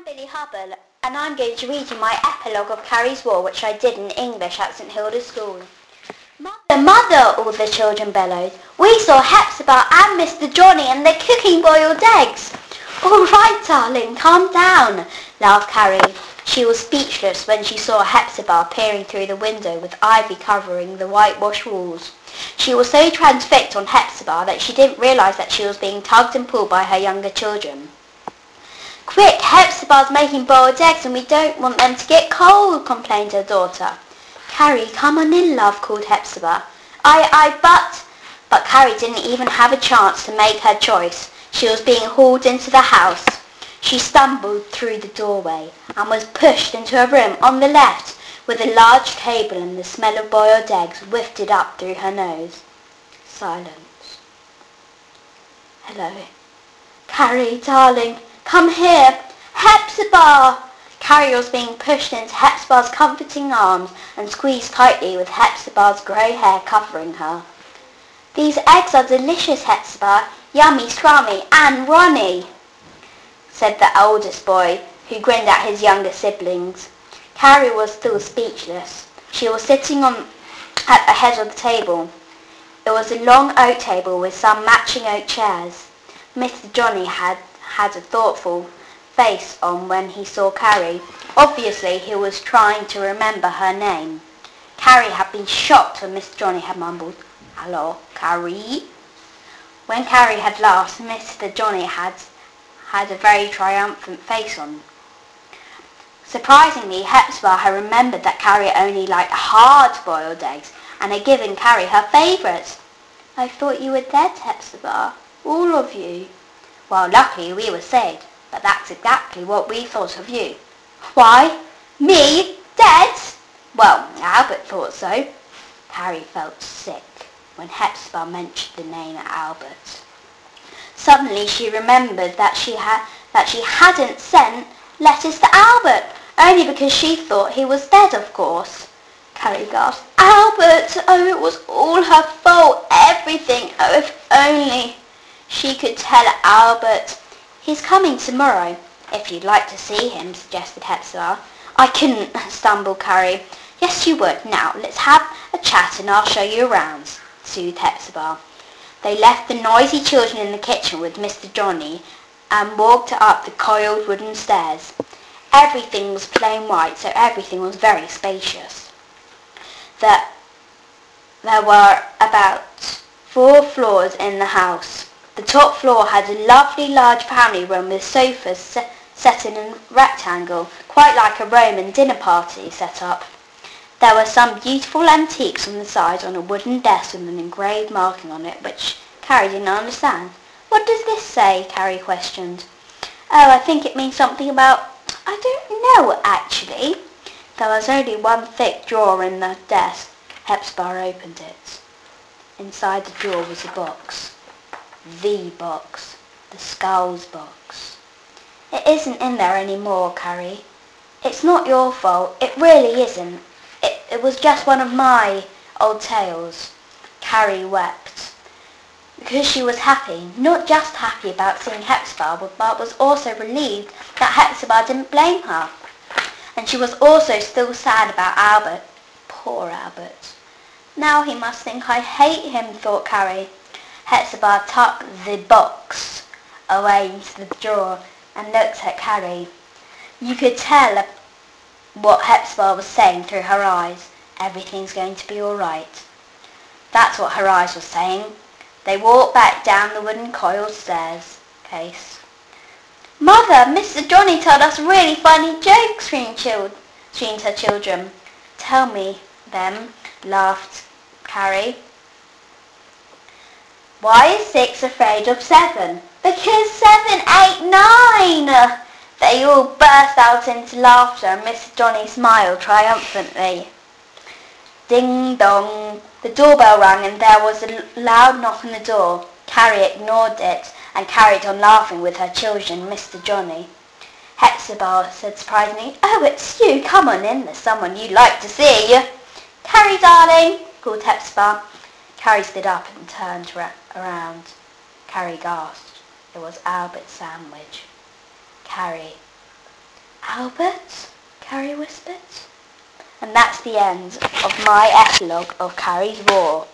I'm Billy Hubble, and I'm going to read you my epilogue of Carrie's War, which I did in English at St Hilda's School. Mother, mother, all the children bellowed. We saw Hepzibah and Mr Johnny, and they're cooking boiled eggs. All right, darling, calm down, laughed Carrie. She was speechless when she saw Hepzibah peering through the window with ivy covering the whitewashed walls. She was so transfixed on Hepzibah that she didn't realise that she was being tugged and pulled by her younger children. Quick, Hepzibah's making boiled eggs and we don't want them to get cold, complained her daughter. Carrie, come on in, love, called Hepzibah. I, I, but... But Carrie didn't even have a chance to make her choice. She was being hauled into the house. She stumbled through the doorway and was pushed into a room on the left with a large table and the smell of boiled eggs wafted up through her nose. Silence. Hello. Carrie, darling, Come here! Hepzibah! Carrie was being pushed into Hepzibah's comforting arms and squeezed tightly with Hepzibah's grey hair covering her. These eggs are delicious, Hepzibah. Yummy, scrummy, and runny, said the oldest boy, who grinned at his younger siblings. Carrie was still speechless. She was sitting on at the head of the table. It was a long oak table with some matching oak chairs. Mr. Johnny had had a thoughtful face on when he saw Carrie. Obviously he was trying to remember her name. Carrie had been shocked when Mr. Johnny had mumbled, Hello, Carrie? When Carrie had laughed, Mr. Johnny had had a very triumphant face on. Surprisingly, Hepzibah had remembered that Carrie only liked hard-boiled eggs and had given Carrie her favourite. I thought you were dead, Hepzibah, all of you. Well, luckily we were saved, but that's exactly what we thought of you. Why? Me? Dead? Well, Albert thought so. Carrie felt sick when Hepzibah mentioned the name Albert. Suddenly she remembered that she had that she hadn't sent letters to Albert, only because she thought he was dead, of course. Carrie gasped, Albert! Oh, it was all her fault, everything. Oh, if only... She could tell Albert. He's coming tomorrow, if you'd like to see him, suggested Hepzibah. I couldn't, stumbled Carrie. Yes, you would. Now, let's have a chat and I'll show you around, soothed Hepzibah. They left the noisy children in the kitchen with Mr. Johnny and walked up the coiled wooden stairs. Everything was plain white, so everything was very spacious. There, there were about four floors in the house. The top floor had a lovely large family room with sofas set in a rectangle, quite like a Roman dinner party set up. There were some beautiful antiques on the side on a wooden desk with an engraved marking on it, which Carrie didn't understand. What does this say? Carrie questioned. Oh, I think it means something about... I don't know, actually. There was only one thick drawer in the desk. Hepzibah opened it. Inside the drawer was a box the box, the skulls box. It isn't in there any more, Carrie. It's not your fault. It really isn't. It, it was just one of my old tales. Carrie wept. Because she was happy, not just happy about seeing Hepzibah, but was also relieved that Hepzibah didn't blame her. And she was also still sad about Albert. Poor Albert. Now he must think I hate him, thought Carrie. Hepzibah tucked the box away into the drawer and looked at Carrie. You could tell what Hepzibah was saying through her eyes. Everything's going to be all right. That's what her eyes were saying. They walked back down the wooden coiled stairs case. Mother, Mr. Johnny told us really funny jokes, screamed child screamed her children. Tell me them, laughed Carrie. Why is six afraid of seven? Because seven, eight, nine! They all burst out into laughter and Mr. Johnny smiled triumphantly. Ding dong! The doorbell rang and there was a loud knock on the door. Carrie ignored it and carried on laughing with her children Mr. Johnny. Hepzibah said surprisingly, Oh, it's you. Come on in. There's someone you'd like to see. Carrie, darling, called Hepzibah. Carrie stood up and turned around. Carrie gasped. It was Albert Sandwich. Carrie. Albert? Carrie whispered. And that's the end of my epilogue of Carrie's War.